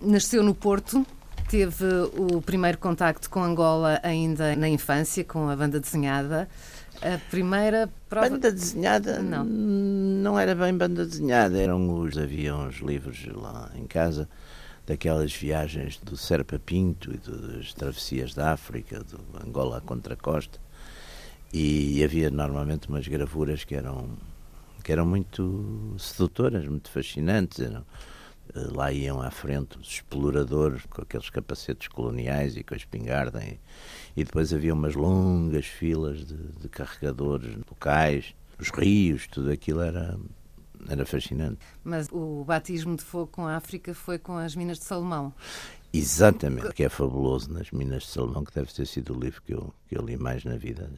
nasceu no Porto, teve o primeiro contacto com Angola ainda na infância, com a banda desenhada. A primeira prova... Banda desenhada não. não era bem banda desenhada, eram os, havia uns livros lá em casa daquelas viagens do Serpa Pinto e das travessias da África, do Angola contra a costa, e havia normalmente umas gravuras que eram que eram muito sedutoras, muito fascinantes. Eram, lá iam à frente os exploradores com aqueles capacetes coloniais e com a espingarda, e, e depois havia umas longas filas de, de carregadores locais, os rios, tudo aquilo era era fascinante. Mas o batismo de fogo com a África foi com as Minas de Salomão. Exatamente, que é fabuloso nas Minas de Salomão, que deve ter sido o livro que eu, que eu li mais na vida.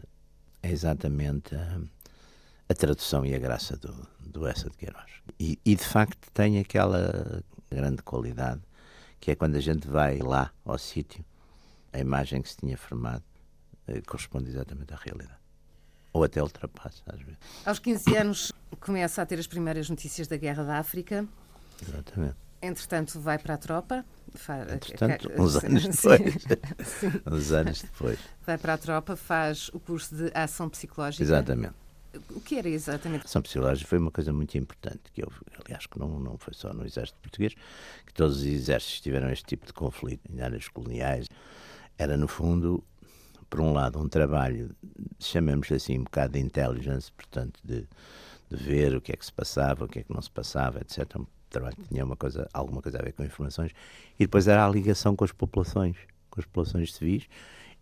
É exatamente a, a tradução e a graça do, do Essa de Queiroz. E, e, de facto tem aquela grande qualidade que é quando a gente vai lá ao sítio, a imagem que se tinha formado eh, corresponde exatamente à realidade. Ou até ultrapassa, às vezes. Aos 15 anos começa a ter as primeiras notícias da Guerra da África. Exatamente. Entretanto, vai para a tropa. Entretanto, uns anos depois. Sim. uns anos depois. Vai para a tropa, faz o curso de ação psicológica. Exatamente. O que era exatamente? A ação psicológica foi uma coisa muito importante, que eu, aliás, que não, não foi só no exército português, que todos os exércitos tiveram este tipo de conflito em áreas coloniais. Era, no fundo, por um lado, um trabalho, chamemos assim, um bocado de intelligence, portanto, de, de ver o que é que se passava, o que é que não se passava, etc. Um trabalho que tinha uma coisa, alguma coisa a ver com informações. E depois era a ligação com as populações, com as populações civis,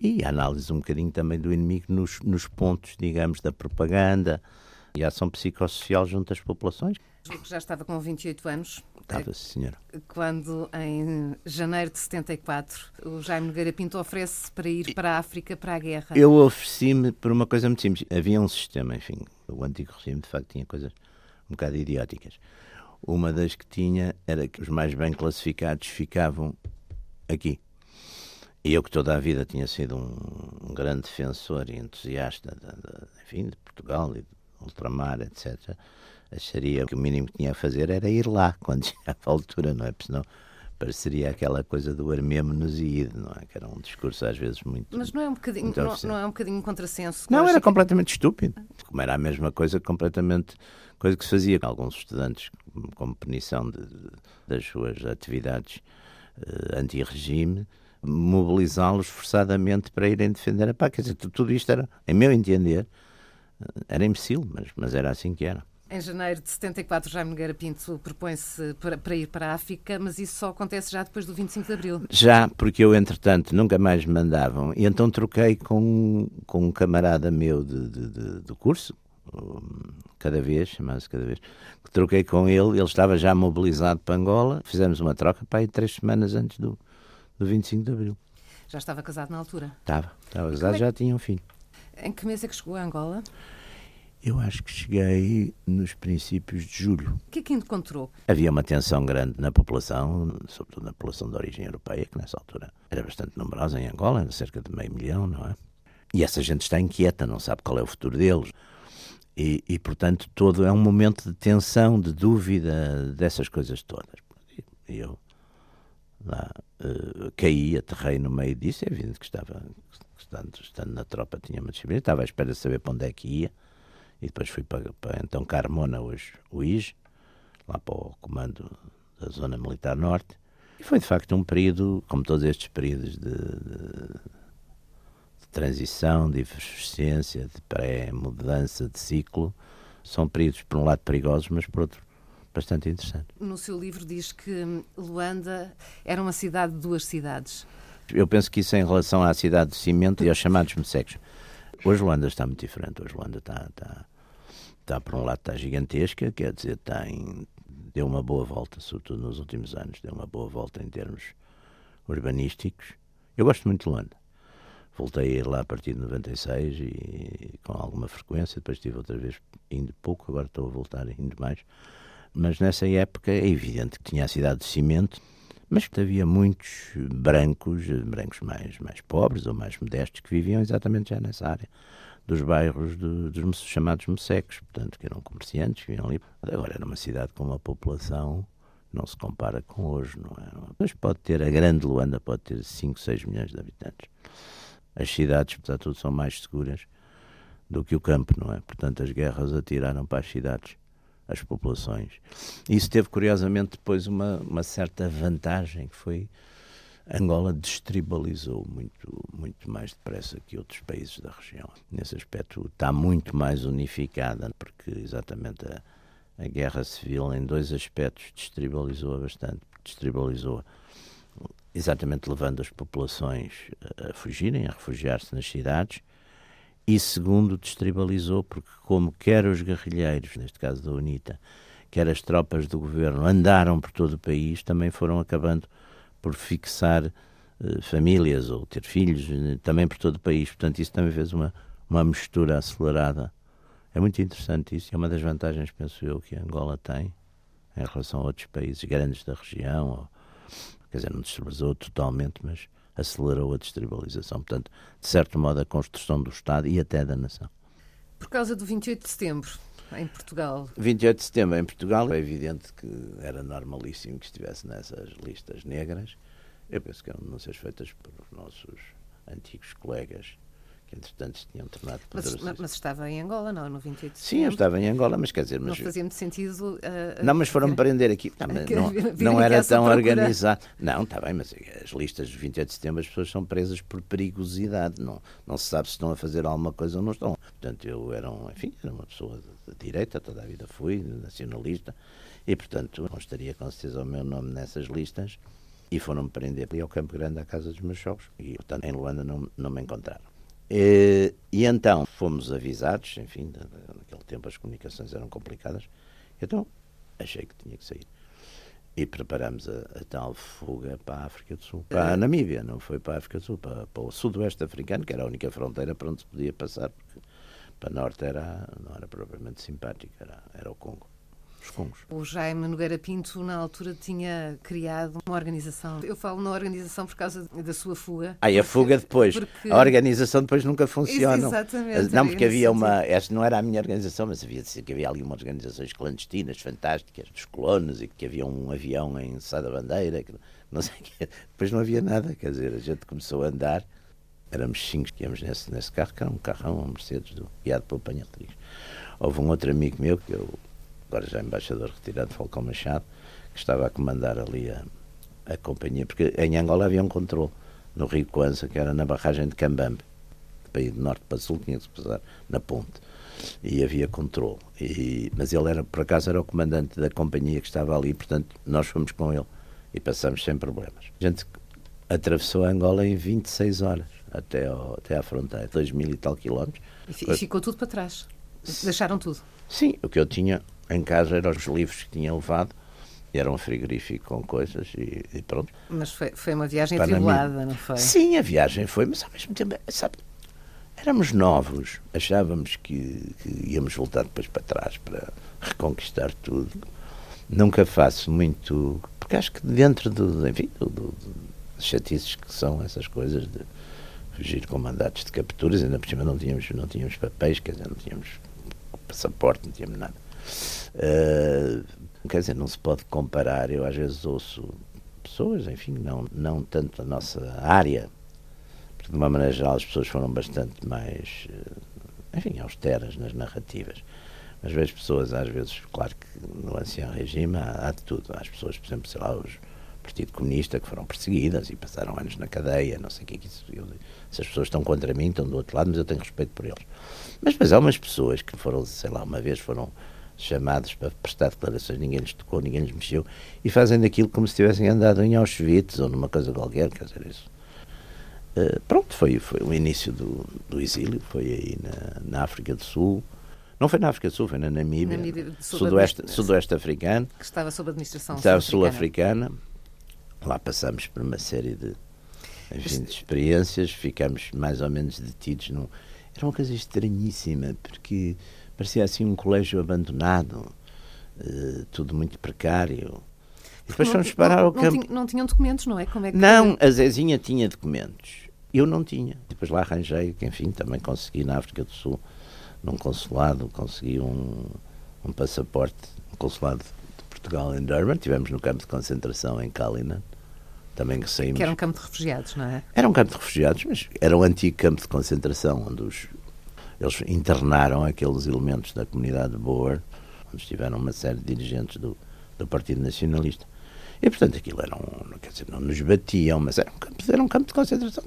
e a análise um bocadinho também do inimigo nos, nos pontos, digamos, da propaganda e a ação psicossocial junto às populações. Já estava com 28 anos. Estava, senhora. Quando, em janeiro de 74, o Jaime Nogueira Pinto oferece para ir para a África para a guerra. Eu ofereci-me por uma coisa muito simples. Havia um sistema, enfim, o antigo regime de facto tinha coisas um bocado idióticas. Uma das que tinha era que os mais bem classificados ficavam aqui. E eu que toda a vida tinha sido um, um grande defensor e entusiasta de, de, enfim, de Portugal e de ultramar, etc., acharia que o mínimo que tinha a fazer era ir lá quando chegava a altura, não é? Porque senão pareceria aquela coisa do armemo-nos e ir, não é? Que era um discurso às vezes muito. Mas não é um bocadinho, não, não, é um bocadinho contrassenso? Não, era completamente estúpido. Como era a mesma coisa, completamente. coisa que se fazia com alguns estudantes, como punição de, de, das suas atividades uh, anti-regime mobilizá-los forçadamente para irem defender a paz. Quer dizer, tudo isto era, em meu entender, era imbecil, mas, mas era assim que era. Em janeiro de 74, Jaime Nogueira Pinto propõe-se para, para, ir para a África, mas isso só acontece já depois do 25 de Abril. Já, porque eu, entretanto, nunca mais me mandavam. E então troquei com, com um camarada meu de, de, de do curso, cada vez, chamava-se cada vez, troquei com ele, ele estava já mobilizado para Angola, fizemos uma troca para aí três semanas antes do, do 25 de Abril. Já estava casado na altura? Estava, estava casado, é já tinha um filho. Em que mês é que chegou a Angola? Eu acho que cheguei nos princípios de julho. O que é que encontrou? Havia uma tensão grande na população, sobretudo na população de origem europeia, que nessa altura era bastante numerosa em Angola, era cerca de meio milhão, não é? E essa gente está inquieta, não sabe qual é o futuro deles. E, e portanto, todo é um momento de tensão, de dúvida, dessas coisas todas. E eu lá caí, aterrei no meio disso, é evidente que estava, estando, estando na tropa, tinha uma disciplina, estava à espera de saber para onde é que ia, e depois fui para, para então Carmona, hoje o IJ, lá para o comando da Zona Militar Norte, e foi de facto um período, como todos estes períodos de, de, de transição, de efervescência, de pré-mudança de ciclo, são períodos, por um lado, perigosos, mas por outro, bastante interessante. No seu livro diz que Luanda era uma cidade de duas cidades. Eu penso que isso é em relação à cidade do cimento e aos chamados messecos. Hoje Luanda está muito diferente. Hoje Luanda está, está, está, por um lado, está gigantesca, quer dizer, deu uma boa volta, sobretudo nos últimos anos, deu uma boa volta em termos urbanísticos. Eu gosto muito de Luanda. Voltei a ir lá a partir de 96 e com alguma frequência, depois estive outra vez indo pouco, agora estou a voltar indo mais. Mas nessa época é evidente que tinha a cidade de cimento, mas que havia muitos brancos, brancos mais, mais pobres ou mais modestos, que viviam exatamente já nessa área dos bairros de, dos chamados messecos, portanto, que eram comerciantes, viviam ali. Agora era uma cidade com uma população não se compara com hoje, não é? Mas pode ter, a grande Luanda pode ter 5, 6 milhões de habitantes. As cidades, apesar de tudo, são mais seguras do que o campo, não é? Portanto, as guerras atiraram para as cidades as populações. Isso teve, curiosamente, depois uma, uma certa vantagem, que foi Angola destribalizou muito, muito mais depressa que outros países da região. Nesse aspecto está muito mais unificada, porque exatamente a, a guerra civil em dois aspectos destribalizou bastante. Destribalizou exatamente levando as populações a fugirem, a refugiar-se nas cidades, e segundo, destribalizou porque como quer os guerrilheiros, neste caso da UNITA, quer as tropas do governo andaram por todo o país, também foram acabando por fixar uh, famílias ou ter filhos eh, também por todo o país. Portanto, isso também fez uma, uma mistura acelerada. É muito interessante isso. É uma das vantagens, penso eu, que Angola tem em relação a outros países grandes da região. Ou, quer dizer, não destribalizou totalmente, mas acelerou a destribalização. Portanto, de certo modo, a construção do Estado e até da nação. Por causa do 28 de setembro, em Portugal? 28 de setembro em Portugal, é evidente que era normalíssimo que estivesse nessas listas negras. Eu penso que eram denúncias feitas por nossos antigos colegas que entretanto se tinham tornado poderosos. Mas, mas, estava em Angola, não? No 28 de setembro? Sim, eu estava em Angola, mas quer dizer... Mas... Não fazia muito sentido... Uh, não, mas foram-me prender aqui. Não, não, não era tão organizado. Não, está bem, mas as listas de 28 de setembro as pessoas são presas por perigosidade. Não, não se sabe se estão a fazer alguma coisa ou não estão. Portanto, eu era, um, enfim, era uma pessoa de direita, toda a vida fui, nacionalista, e portanto não estaria com certeza o meu nome nessas listas. E foram-me prender ali ao Campo Grande, à casa dos meus sogros. E, portanto, em Luanda não, não me encontraram. E, e então fomos avisados, enfim, naquele tempo as comunicações eram complicadas, então achei que tinha que sair. E preparamos a, a tal fuga para a África do Sul, para a Namíbia, não foi para a África do Sul, para, para o sudoeste africano, que era a única fronteira para onde se podia passar, porque para norte era, não era propriamente simpático, era, era o Congo os Congos. O Jaime Nogueira Pinto, na altura, tinha criado uma organização. Eu falo na organização por causa da sua fuga. Ah, e a fuga depois. Porque... A organização depois nunca funciona. Exatamente. Não, porque havia uma. Esta não era a minha organização, mas havia de ser que havia ali umas organizações clandestinas, fantásticas, dos colonos, e que havia um avião em Sá da Bandeira, que não sei. Depois não havia nada, quer dizer, a gente começou a andar. Éramos cinco que íamos nesse, nesse carro, que era um carrão, um Mercedes, do, guiado pelo Panha Rodrigues. Houve um outro amigo meu, que eu agora já embaixador retirado, Falcão Machado, que estava a comandar ali a, a companhia, porque em Angola havia um controle no Rio Coança, que era na barragem de Cambambe, para ir de norte para sul, tinha que se passar na ponte. E havia controle. E, mas ele era, por acaso, era o comandante da companhia que estava ali, portanto, nós fomos com ele e passamos sem problemas. A gente atravessou Angola em 26 horas, até, ao, até à fronteira, 2 mil e tal quilómetros. E ficou tudo para trás? Deixaram tudo? Sim, o que eu tinha em casa eram os livros que tinha levado. Era um frigorífico com coisas e, e pronto. Mas foi, foi uma viagem atribulada, não foi? Sim, a viagem foi, mas ao mesmo tempo, sabe, éramos novos, achávamos que, que, íamos voltar depois para trás para reconquistar tudo. Nunca faço muito, porque acho que dentro do, enfim, do, do, dos chatices que são essas coisas de fugir com mandatos de capturas, ainda por cima não tínhamos, não tínhamos papéis, quer dizer, não tínhamos passaporte, não tínhamos nada. Uh, quer dizer, não se pode comparar. Eu às vezes ouço pessoas, enfim, não, não tanto a nossa área, porque de uma maneira geral as pessoas foram bastante mais, eh, enfim, austeras nas narrativas. Mas vejo pessoas, às vezes, claro que no ancião regime há, há de tudo. Há as pessoas, por exemplo, sei lá, os Partido Comunista que foram perseguidas e passaram anos na cadeia, não sei o que é que isso. Eu, se as pessoas estão contra mim, estão do outro lado, mas eu tenho respeito por eles. Mas depois há umas pessoas que foram, sei lá, uma vez foram chamados para prestar declarações, ninguém lhes tocou, ninguém lhes mexeu, e fazem daquilo como se tivessem andado em Auschwitz ou numa coisa qualquer, quer dizer, isso. Uh, pronto, foi, foi o início do, do exílio, foi aí na, na, África do Sul. Não foi na África do Sul, foi na Namíbia, Namíbia sudoeste, sudoeste africano. Que estava sob administração Estava sul-africana. Lá passamos por uma série de, enfim, de experiências, ficamos mais ou menos detidos. Num... Era uma coisa estranhíssima, porque parecia assim um colégio abandonado, uh, tudo muito precário. E depois não, fomos parar ao campo. Não, não tinham documentos, não é? Como é que não, a Zezinha tinha documentos. Eu não tinha. Depois lá arranjei, que enfim, também consegui na África do Sul, num consulado, consegui um, um passaporte, um consulado Portugal em Durban, tivemos no campo de concentração em Kalinan, também que saímos. Que era um campo de refugiados, não é? Era um campo de refugiados, mas era um antigo campo de concentração, onde os, eles internaram aqueles elementos da comunidade de Boer, onde estiveram uma série de dirigentes do, do Partido Nacionalista. E, portanto, aquilo era um, quer dizer, não nos batiam, mas era um campo, era um campo de concentração.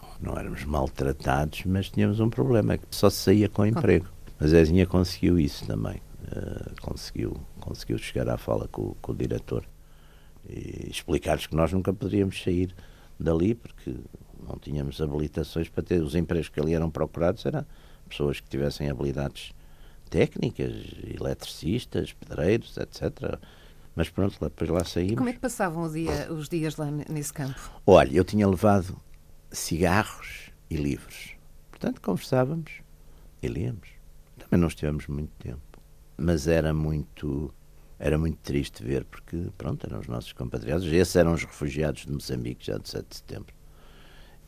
Não, não éramos maltratados, mas tínhamos um problema, que só saía com emprego. Mas a Zezinha conseguiu isso também. Uh, conseguiu, conseguiu chegar à fala com, com o diretor e explicar-lhes que nós nunca poderíamos sair dali porque não tínhamos habilitações para ter os empregos que ali eram procurados eram pessoas que tivessem habilidades técnicas, eletricistas, pedreiros, etc. Mas pronto, depois lá saímos. Como é que passavam dia, os dias lá nesse campo? Olha, eu tinha levado cigarros e livros. Portanto, conversávamos e líamos. Também não estivemos muito tempo. Mas era muito era muito triste ver, porque, pronto, eram os nossos compatriotas. Esses eram os refugiados de Moçambique já de 7 de setembro.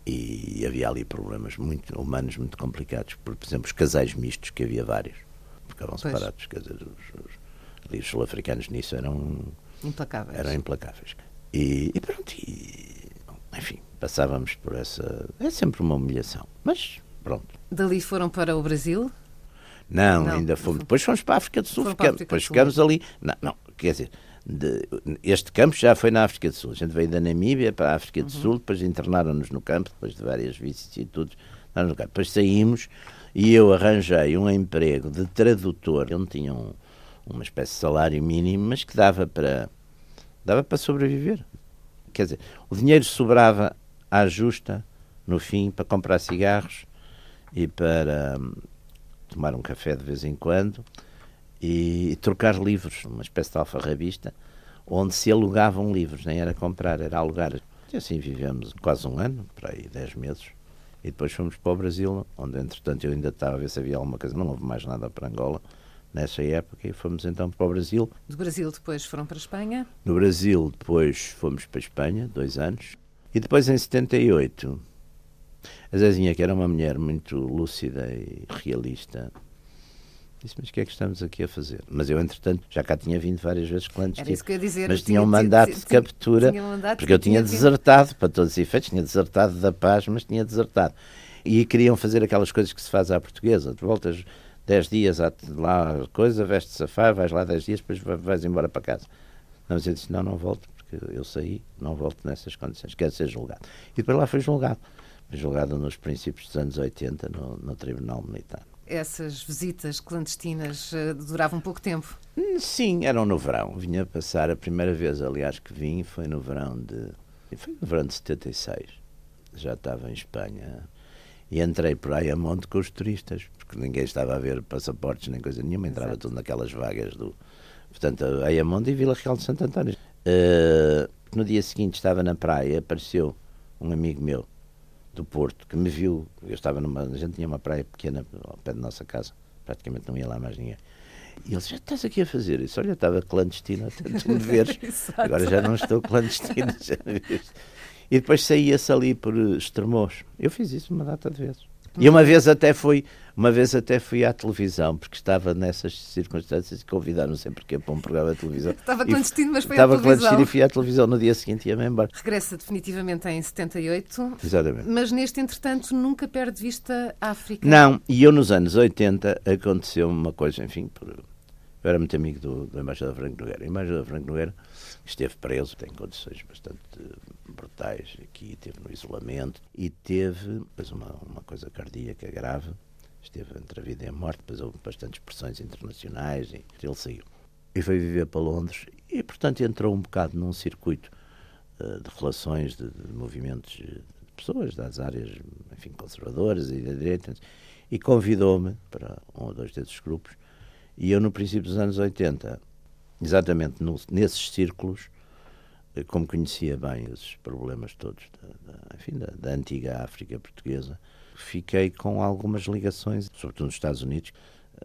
E havia ali problemas muito humanos muito complicados. Por, por exemplo, os casais mistos, que havia vários, ficavam separados. Quer dizer, os, os, os sul-africanos nisso eram implacáveis. Eram implacáveis. E, e pronto, e, enfim, passávamos por essa. É sempre uma humilhação. Mas pronto. Dali foram para o Brasil? Não, não, ainda fomos. Depois fomos para a África do Sul. Ficamos, depois ficamos ali. Não, não, quer dizer, de, este campo já foi na África do Sul. A gente veio da Namíbia para a África do uhum. Sul, depois internaram-nos no campo, depois de várias vicissitudes. No campo. Depois saímos e eu arranjei um emprego de tradutor. Eu não tinha um, uma espécie de salário mínimo, mas que dava para, dava para sobreviver. Quer dizer, o dinheiro sobrava à justa, no fim, para comprar cigarros e para tomar um café de vez em quando e, trocar livros, uma espécie de alfarrabista, onde se alugavam livros, nem era comprar, era alugar. E assim vivemos quase um ano, para aí, dez meses. E depois fomos para o Brasil, onde entretanto eu ainda estava a ver se havia alguma coisa, não houve mais nada para Angola nessa época, e fomos então para o Brasil. Do Brasil depois foram para a Espanha? Do Brasil depois fomos para a Espanha, dois anos. E depois em 78 a Zezinha, que era uma mulher muito lúcida e realista, disse: Mas o que é que estamos aqui a fazer? Mas eu, entretanto, já cá tinha vindo várias vezes clandestino. Era isso que eu ia dizer. Mas tinha, tinha um mandato tinha, de captura, um mandato porque eu tinha, tinha desertado, para todos os efeitos, tinha desertado da paz, mas tinha desertado. E queriam fazer aquelas coisas que se faz à portuguesa: tu voltas 10 dias lá, coisa, veste-se a vais lá 10 dias, depois vais embora para casa. Mas eu disse: Não, não volto, porque eu saí, não volto nessas condições, quero ser julgado. E depois lá foi julgado julgado nos princípios dos anos 80 no, no Tribunal Militar. Essas visitas clandestinas uh, duravam pouco tempo? Sim, eram no verão. Vinha passar a primeira vez, aliás, que vim foi no verão de. Foi no verão de 76. Já estava em Espanha e entrei por aí a monte com os turistas, porque ninguém estava a ver passaportes nem coisa nenhuma, entrava Exato. tudo naquelas vagas do. Portanto, Ayamonte e Vila Real de Santo António. Uh, no dia seguinte estava na praia, apareceu um amigo meu do Porto, que me viu, eu estava numa, a gente tinha uma praia pequena ao pé da nossa casa, praticamente não ia lá mais ninguém. E ele disse, estás aqui a fazer isso? Olha, estava clandestino até tu me veres. Agora já não estou clandestino. e depois saía-se ali por Estremoz. Eu fiz isso uma data de vezes. E uma vez até fui, uma vez até fui à televisão, porque estava nessas circunstâncias e convidaram sempre que para um programa de televisão. Estava clandestino, mas foi estava à televisão. Estava clandestino e fui à televisão no dia seguinte e ia-me embora. Regressa definitivamente em 78. Exatamente. Mas neste entretanto nunca perde de vista a África. Não, e eu nos anos 80 aconteceu uma coisa, enfim, por, eu era muito amigo do, do embaixador Franco Nogueira. O embaixador Franco Nogueira esteve preso, tem condições bastante brutais aqui, teve no isolamento e teve uma, uma coisa cardíaca grave, esteve entre a vida e a morte, depois houve bastantes pressões internacionais e ele saiu. E foi viver para Londres e, portanto, entrou um bocado num circuito uh, de relações, de, de, movimentos de pessoas das áreas, enfim, conservadoras e da direita, e convidou-me para um ou dois desses grupos. E eu, no princípio dos anos 80, exatamente no, nesses círculos, como conhecia bem esses problemas todos da, da enfim, da, da, antiga África portuguesa, fiquei com algumas ligações, sobretudo nos Estados Unidos.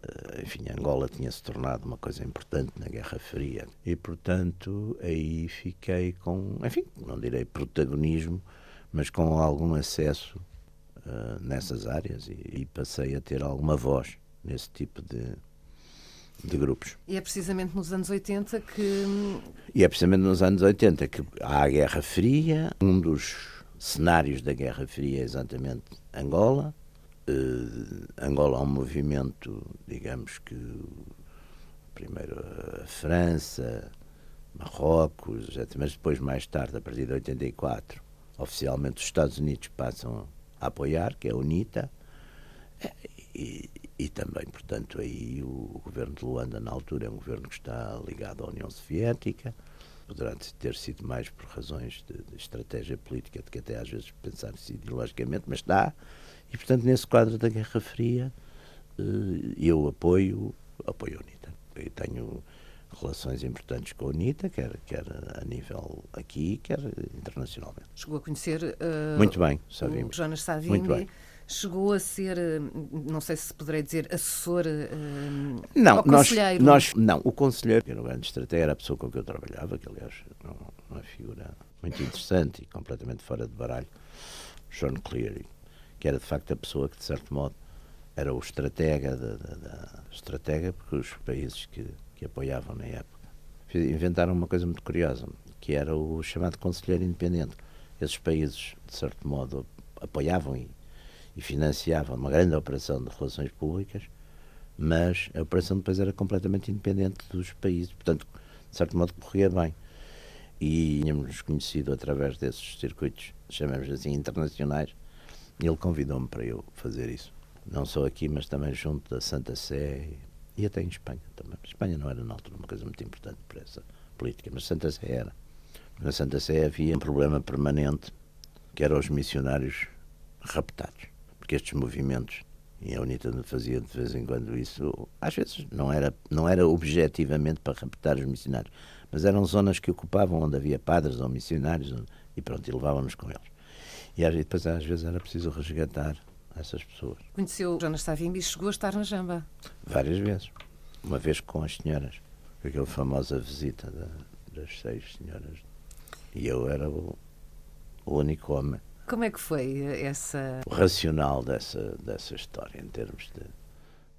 Eh, enfim, Angola tinha se tornado uma coisa importante na Guerra Fria e, portanto, aí fiquei com, enfim, não direi protagonismo, mas com algum acesso uh, nessas áreas e, e passei a ter alguma voz nesse tipo de, de grupos. E é precisamente nos anos 80 que. E é precisamente nos anos 80 que há a Guerra Fria. Um dos cenários da Guerra Fria é exatamente Angola. Uh, Angola é um movimento, digamos que primeiro a França, Marrocos, mas depois, mais tarde, a partir de 84, oficialmente os Estados Unidos passam a apoiar, que é a UNITA, e, e também, portanto, aí o governo de Luanda, na altura, é um governo que está ligado à União Soviética, poderá ter sido mais por razões de, de estratégia política do que até às vezes pensar-se ideologicamente, mas está. E, portanto, nesse quadro da Guerra Fria, eh, eu apoio, apoio a UNITA. Eu tenho relações importantes com a UNITA, quer, quer a nível aqui, quer internacionalmente. Chegou a conhecer uh, Muito bem, o Jonas Savimbi. Muito bem. Chegou a ser, eh, não sei se poderei dizer, assessor uh, não, nós, nós, não, o conselheiro, era o grande estratégia, era a pessoa com que eu trabalhava, que aliás é uma figura muito interessante e completamente fora de baralho, John Cleary, que era de facto a pessoa que, de certo modo, era o estratega da, da, da estratega porque os países que que apoiavam na época, inventaram uma coisa muito curiosa, que era o chamado conselheiro independente. Esses países, de certo modo, apoiavam e, e financiavam uma grande operação de relações públicas, mas a operação depois era completamente independente dos países, portanto, de certo modo, corria bem. E tínhamos conhecido através desses circuitos, chamamos assim, internacionais, ele convidou-me para eu fazer isso. Não só aqui, mas também junto da Santa Sé e até em Espanha também. Espanha não era na altura uma coisa muito importante para essa política, mas Santa Sé era. Na Santa Sé havia um problema permanente, que eram os missionários raptados. Porque estes movimentos, e a UNITA fazia de vez em quando isso, às vezes não era, não era objetivamente para raptar os missionários, mas eram zonas que ocupavam onde havia padres ou missionários, e pronto, e levávamos com eles. E depois às vezes era preciso resgatar essas pessoas. Conheceu Jonas Savimbi e chegou a estar na Jamba? Várias vezes. Uma vez com as senhoras. Aquela famosa visita da, das seis senhoras. E eu era o, o único homem. Como é que foi essa. O racional dessa, dessa história, em termos de,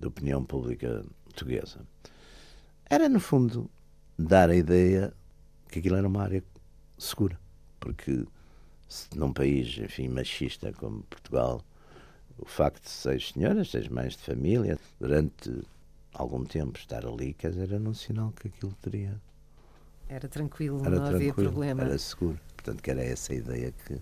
de opinião pública portuguesa. Era, no fundo, dar a ideia que aquilo era uma área segura. Porque num país, enfim, machista como Portugal, o facto de seis senhoras, seis mães de família, durante algum tempo estar ali, quer dizer, era um sinal que aquilo teria. Era tranquilo, era não tranquilo, havia problema. Era seguro. Portanto, que era essa a ideia que,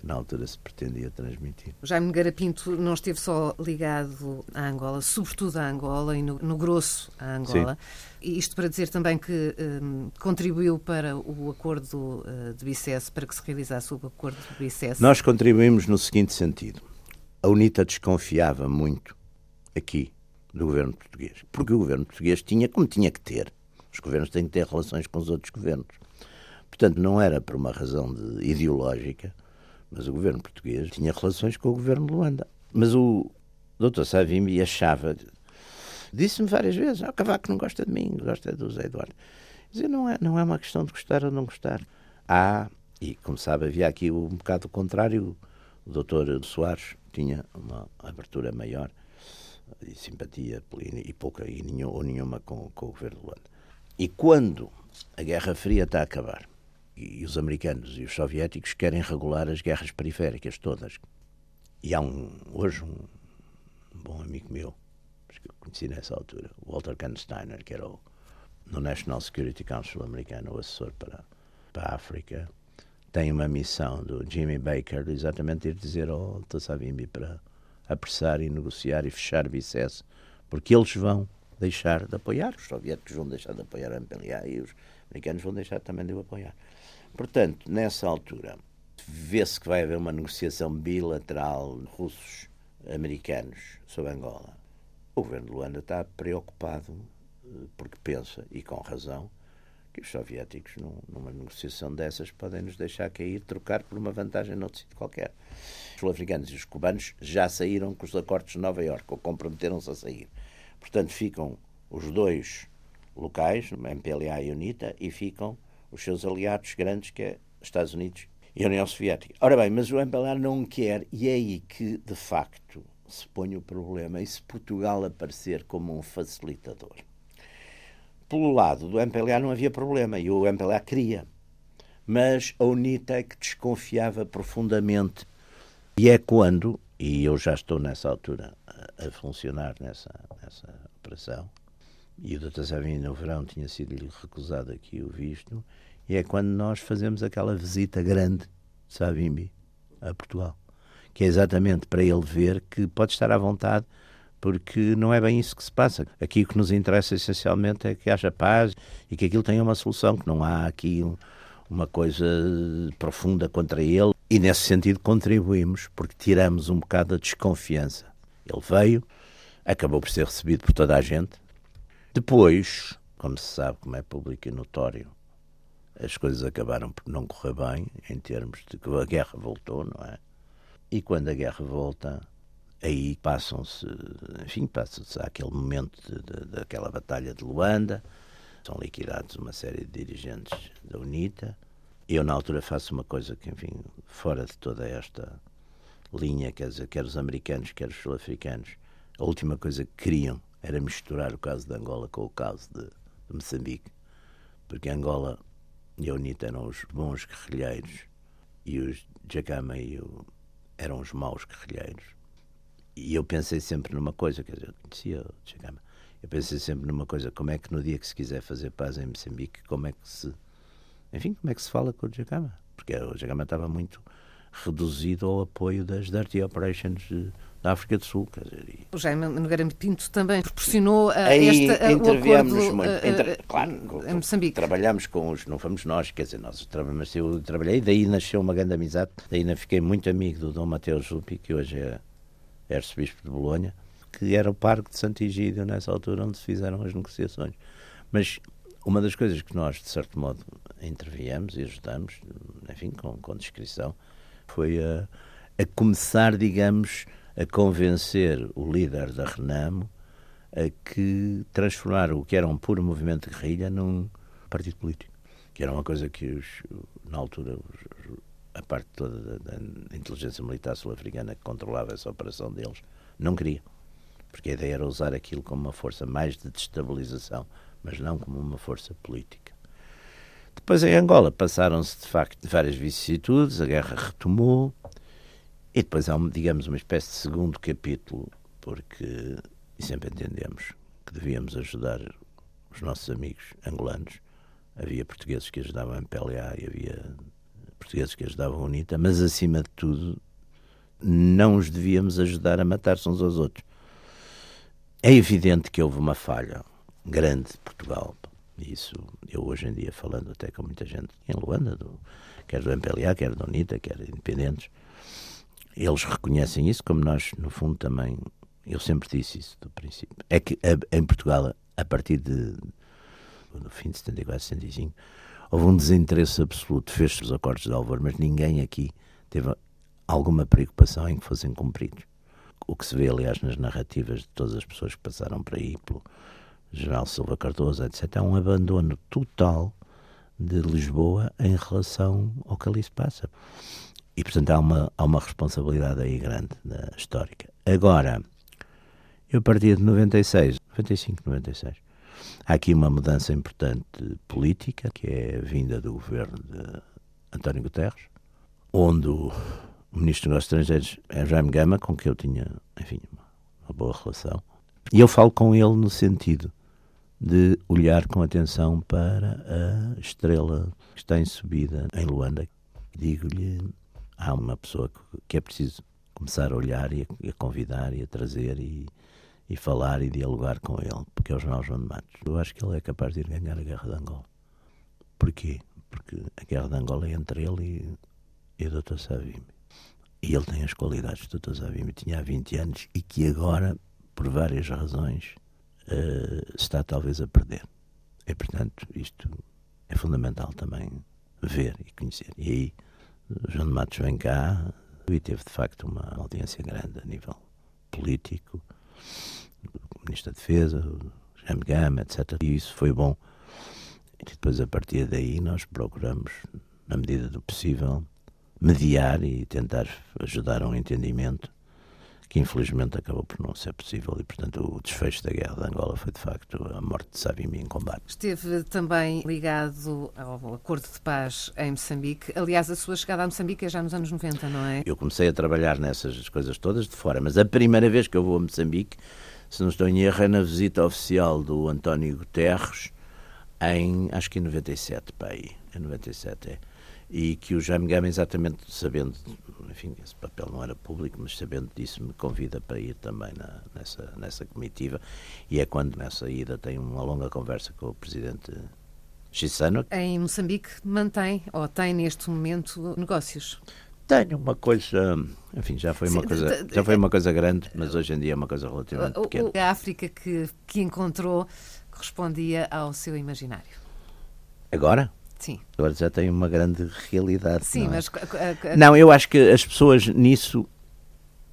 que na altura se pretendia transmitir. O Jaime Nogueira Pinto não esteve só ligado à Angola, sobretudo à Angola e no, no grosso à Angola. Sim. E isto para dizer também que um, contribuiu para o acordo uh, de Bicesse, para que se realizasse o acordo de Bicesse. Nós contribuímos no seguinte sentido a UNITA desconfiava muito aqui do governo português, porque o governo português tinha, como tinha que ter, os governos têm que ter relações com os outros governos. Portanto, não era por uma razão de, ideológica, mas o governo português tinha relações com o governo de Luanda. Mas o Dr. Savimbi achava, disse-me várias vezes, ah, o Cavaco não gosta de mim, gosta do José Eduardo. Dizia, não é, não é uma questão de gostar ou não gostar. Há, e como sabe, havia aqui um bocado contrário, o Dr. Soares tinha uma abertura maior e simpatia e pouca e nenhum, ou nenhuma com, com o governo de Luanda. E quando a Guerra Fria está a acabar e os americanos e os soviéticos querem regular as guerras periféricas todas, e há um, hoje um, bom amigo meu, que eu conheci nessa altura, Walter Kahnsteiner, que era o, no National Security Council americano, o assessor para, para a África, tem uma missão do Jimmy Baker exatamente ir dizer ao Tassavimbi para apressar e negociar e fechar Bicesse, porque eles vão deixar de apoiar, os soviéticos vão deixar de apoiar a MPLA e os americanos vão deixar também de o apoiar. Portanto, nessa altura, vê-se que vai haver uma negociação bilateral russos-americanos sobre Angola. O governo de Luanda está preocupado, eh, porque pensa, e com razão, que os soviéticos, num, numa negociação dessas, podem nos deixar cair, trocar por uma vantagem noutro sítio qualquer. Os sul-africanos e os cubanos já saíram com os acordos de Nova Iorque, ou comprometeram-se a sair. Portanto, ficam os dois locais, MPLA e UNITA, e ficam os seus aliados grandes, que é Estados Unidos e a União Soviética. Ora bem, mas o MPLA não quer, e é aí que, de facto, se põe o problema, e se Portugal aparecer como um facilitador pelo lado do MPLA não havia problema e o MPLA queria. Mas a UNITA é desconfiava profundamente. E é quando, e eu já estou nessa altura a funcionar nessa, nessa operação, e o Dr. Savini no verão tinha sido-lhe recusado aqui o visto, e é quando nós fazemos aquela visita grande de Savimbi a Portugal, que é exatamente para ele ver que pode estar à vontade, porque não é bem isso que se passa. Aqui o que nos interessa essencialmente é que haja paz e que aquilo tenha uma solução, que não há aqui um, uma coisa profunda contra ele. E nesse sentido contribuímos, porque tiramos um bocado a desconfiança. Ele veio, acabou por ser recebido por toda a gente, depois, como se sabe, como é público e notório, as coisas acabaram por não correr bem em termos de que a guerra voltou, não é? E quando a guerra volta, aí passam-se, enfim, passa-se aquele momento de, de, daquela batalha de Luanda, são liquidados uma série de dirigentes da UNITA. Eu, na altura, faço uma coisa que, enfim, fora de toda esta linha, quer dizer, quer os americanos, quer os sul-africanos, a última coisa que queriam era misturar o caso de Angola com o caso de, de Moçambique, porque Angola e a UNITA eram os bons guerrilheiros e os Jacama e o, eram os maus guerrilheiros. E eu pensei sempre numa coisa, quer dizer, eu conhecia o Jacama, eu pensei sempre numa coisa, como é que no dia que se quiser fazer paz em Moçambique, como é que se, enfim, como é que se fala com o Jacama? Porque o Jacama estava muito reduzido ao apoio das Dirty Operations da África do Sul. Quer dizer, e... O Jaime Nogueira Pinto também proporcionou a Aí esta, interviemos o acordo, muito. Entre, claro, em Moçambique. Trabalhamos com os, não fomos nós, quer dizer, nós mas eu trabalhei, daí nasceu uma grande amizade, daí ainda fiquei muito amigo do Dom Mateus Zupi, que hoje é, é arcebispo de Bolonha, que era o parque de Sant'Igídio nessa altura onde se fizeram as negociações. Mas uma das coisas que nós, de certo modo, interviemos e ajudamos, enfim, com, com descrição, foi a, a começar, digamos, a convencer o líder da Renamo a que transformar o que era um puro movimento de guerrilha num partido político, que era uma coisa que os, na altura os, a parte toda da, da inteligência militar sul-africana que controlava essa operação deles não queria, porque a ideia era usar aquilo como uma força mais de destabilização, mas não como uma força política. Depois em Angola passaram-se de facto várias vicissitudes, a guerra retomou, e depois há, digamos, uma espécie de segundo capítulo, porque sempre entendemos que devíamos ajudar os nossos amigos angolanos. Havia portugueses que ajudavam a MPLA e havia portugueses que ajudavam a UNITA, mas acima de tudo não os devíamos ajudar a matar-se uns aos outros. É evidente que houve uma falha grande de Portugal. Isso, eu hoje em dia, falando até com muita gente em Luanda, do, quer do MPLA, quer da UNITA, quer independentes, eles reconhecem isso, como nós, no fundo, também. Eu sempre disse isso do princípio. É que em Portugal, a partir de. no fim de 74, 75, houve um desinteresse absoluto. Fez-se os acordos de Alvor, mas ninguém aqui teve alguma preocupação em que fossem cumpridos. O que se vê, aliás, nas narrativas de todas as pessoas que passaram por aí, pelo General Silva Cardoso, etc., é um abandono total de Lisboa em relação ao que ali se passa. E, portanto, há uma, há uma responsabilidade aí grande na histórica. Agora, eu a partir de 96, 95, 96, há aqui uma mudança importante política, que é a vinda do governo de António Guterres, onde o ministro dos Negócios Estrangeiros é Jaime Gama, com quem eu tinha, enfim, uma boa relação. E eu falo com ele no sentido de olhar com atenção para a estrela que está em subida em Luanda. Digo-lhe há uma pessoa que é preciso começar a olhar e a, convidar e a trazer e, e falar e dialogar com ele, porque é o General João de Matos. Eu acho que ele é capaz de ir ganhar a Guerra de Angola. Porquê? Porque a Guerra de Angola é entre ele e, e o Dr. Savimbi. E ele tem as qualidades do Dr. Savimbi, tinha há 20 anos e que agora, por várias razões, uh, está talvez a perder. E, portanto, isto é fundamental também ver e conhecer. E aí João de Matos vem cá e teve de facto uma audiência grande a nível político, o Ministro da Defesa, o Jaime Gama, etc. E isso foi bom. E depois, a partir daí, nós procuramos, na medida do possível, mediar e tentar ajudar a um entendimento que infelizmente acabou por não ser possível e, portanto, o desfecho da guerra de Angola foi, de facto, a morte de Savimbi em combate. Esteve também ligado ao acordo de paz em Moçambique. Aliás, a sua chegada a Moçambique é já nos anos 90, não é? Eu comecei a trabalhar nessas coisas todas de fora, mas a primeira vez que eu vou a Moçambique, se não estou em erro, é na visita oficial do António Guterres em, acho que em 97, pai, em 97, é e que o Jaime Gama, exatamente sabendo, enfim, esse papel não era público, mas sabendo disso, me convida para ir também na, nessa, nessa comitiva. E é quando, nessa ida, tenho uma longa conversa com o presidente Chissano. Em Moçambique, mantém ou tem neste momento negócios? Tenho uma coisa, enfim, já foi uma coisa, já foi uma coisa grande, mas hoje em dia é uma coisa relativamente pequena. A África que, que encontrou correspondia ao seu imaginário? Agora? Sim. Agora já tem uma grande realidade. Sim, não é? mas. Não, eu acho que as pessoas nisso.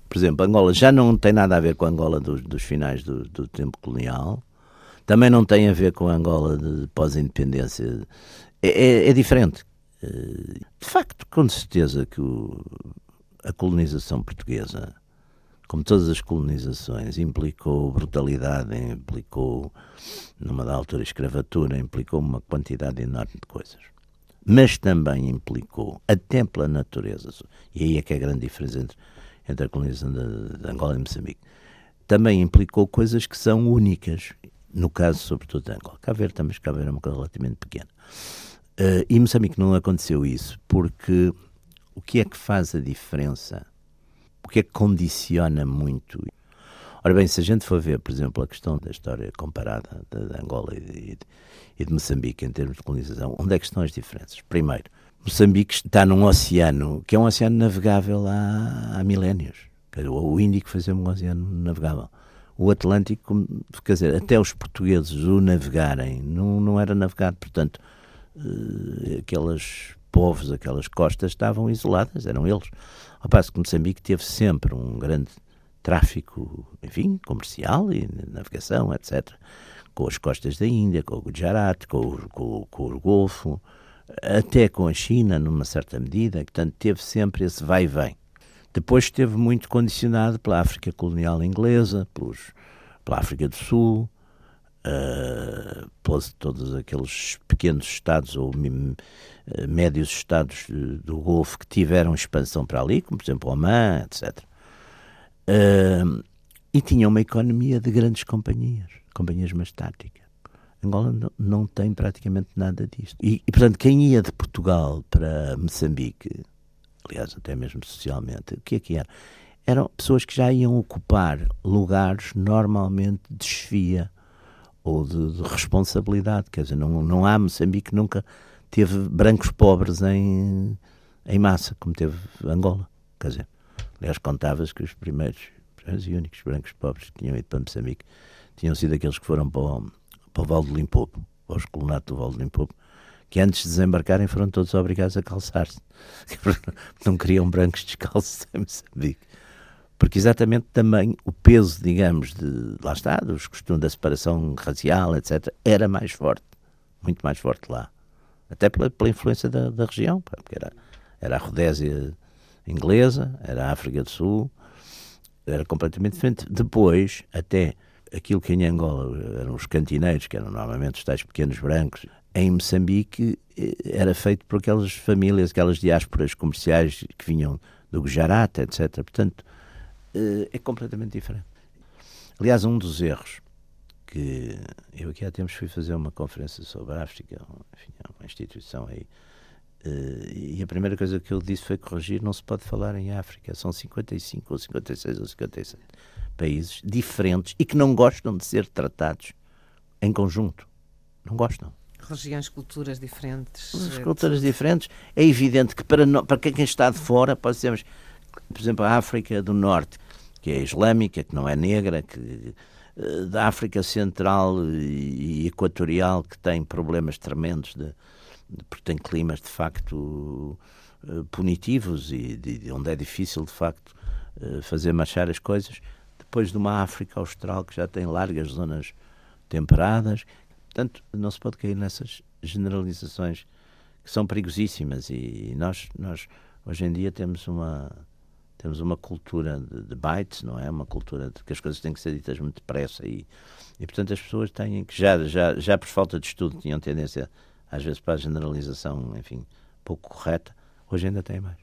Por exemplo, Angola já não tem nada a ver com a Angola dos, dos finais do, do, tempo colonial, também não tem a ver com a Angola de pós-independência. É, é, é, diferente. Eh, de facto, com certeza que o, a colonização portuguesa, como todas as colonizações, implicou brutalidade, implicou numa da altura escravatura, implicou uma quantidade enorme de coisas. Mas também implicou, até pela natureza, e aí é que é a grande diferença entre, entre a colonização de, de Angola e Moçambique, também implicou coisas que são únicas, no caso, sobretudo, de Angola. Cá ver, também, cá ver é uma coisa relativamente pequena. Uh, e Moçambique não aconteceu isso, porque o que é que faz a diferença? O que é que condiciona muito Ora bem, se a gente for ver, por exemplo, a questão da história comparada de, Angola e de, Moçambique em termos de colonização, onde é que estão as diferenças? Primeiro, Moçambique está num oceano que é um oceano navegável há, há milénios. O Índico fazia um oceano navegável. O Atlântico, quer dizer, até os portugueses o navegarem, não, não era navegado, portanto, uh, aqueles povos, aquelas costas estavam isoladas, eram eles. Ao passo que Moçambique teve sempre um grande tráfico, enfim, comercial e navegação, etc., com as costas da Índia, com o Gujarat, com, com, com o Golfo, até com a China, numa certa medida, portanto, teve sempre esse vai e vem. Depois esteve muito condicionado pela África colonial inglesa, pelos, pela África do Sul, uh, todos aqueles pequenos estados ou uh, médios estados do Golfo que tiveram expansão para ali, como por exemplo Oman, etc. Uh, e tinha uma economia de grandes companhias, companhias mastáticas. Angola não, não tem praticamente nada disto. E, e, portanto, quem ia de Portugal para Moçambique, aliás, até mesmo socialmente, o que é que era? Eram pessoas que já iam ocupar lugares normalmente de chefia ou de, de responsabilidade. Quer dizer, não, não há Moçambique nunca teve brancos pobres em, em massa, como teve Angola. Quer dizer, Aliás, contava-se que os primeiros, os únicos brancos pobres que tinham ido para Moçambique tinham sido aqueles que foram para o, para o Val do Limpopo, para os colonatos do Val do Limpopo, que antes de desembarcarem foram todos obrigados a calçar-se. Não queriam brancos descalços em Moçambique. Porque exatamente também o peso, digamos, de lá está, dos costumes da separação racial, etc., era mais forte, muito mais forte lá. Até pela, pela influência da, da região, porque era, era a Rodésia inglesa, era a África do Sul, era completamente diferente. Depois, até aquilo que em Angola eram os cantineiros, que eram normalmente os tais pequenos brancos, em Moçambique eh, era feito por aquelas famílias, aquelas diásporas comerciais que vinham do Gujarat, etc. Portanto, é completamente diferente. Aliás, um dos erros que eu aqui há tempos fui fazer uma conferência sobre a África, enfim, uma instituição aí Uh, e a primeira coisa que ele disse foi corrigir: não se pode falar em África. São 55 ou 56 ou 57 países diferentes e que não gostam de ser tratados em conjunto. Não gostam. Religiões, culturas diferentes. As culturas diferentes. É evidente que para, no, para quem está de fora, pode ser, por exemplo, a África do Norte, que é islâmica, que não é negra, que eh, da África Central e Equatorial, que tem problemas tremendos de, porque tem climas de facto eh, punitivos e de, onde é difícil de facto eh, fazer marchar as coisas, depois de uma África Austral que já tem largas zonas temperadas. Portanto, não se pode cair nessas generalizações que são perigosíssimas e nós, nós hoje em dia temos uma, temos uma cultura de, de bytes, não é? Uma cultura de que as coisas têm que ser ditas muito depressa e, e portanto as pessoas têm que já, já, já por falta de estudo tinham tendência às vezes para a generalização, enfim, pouco correta, hoje ainda têm mais.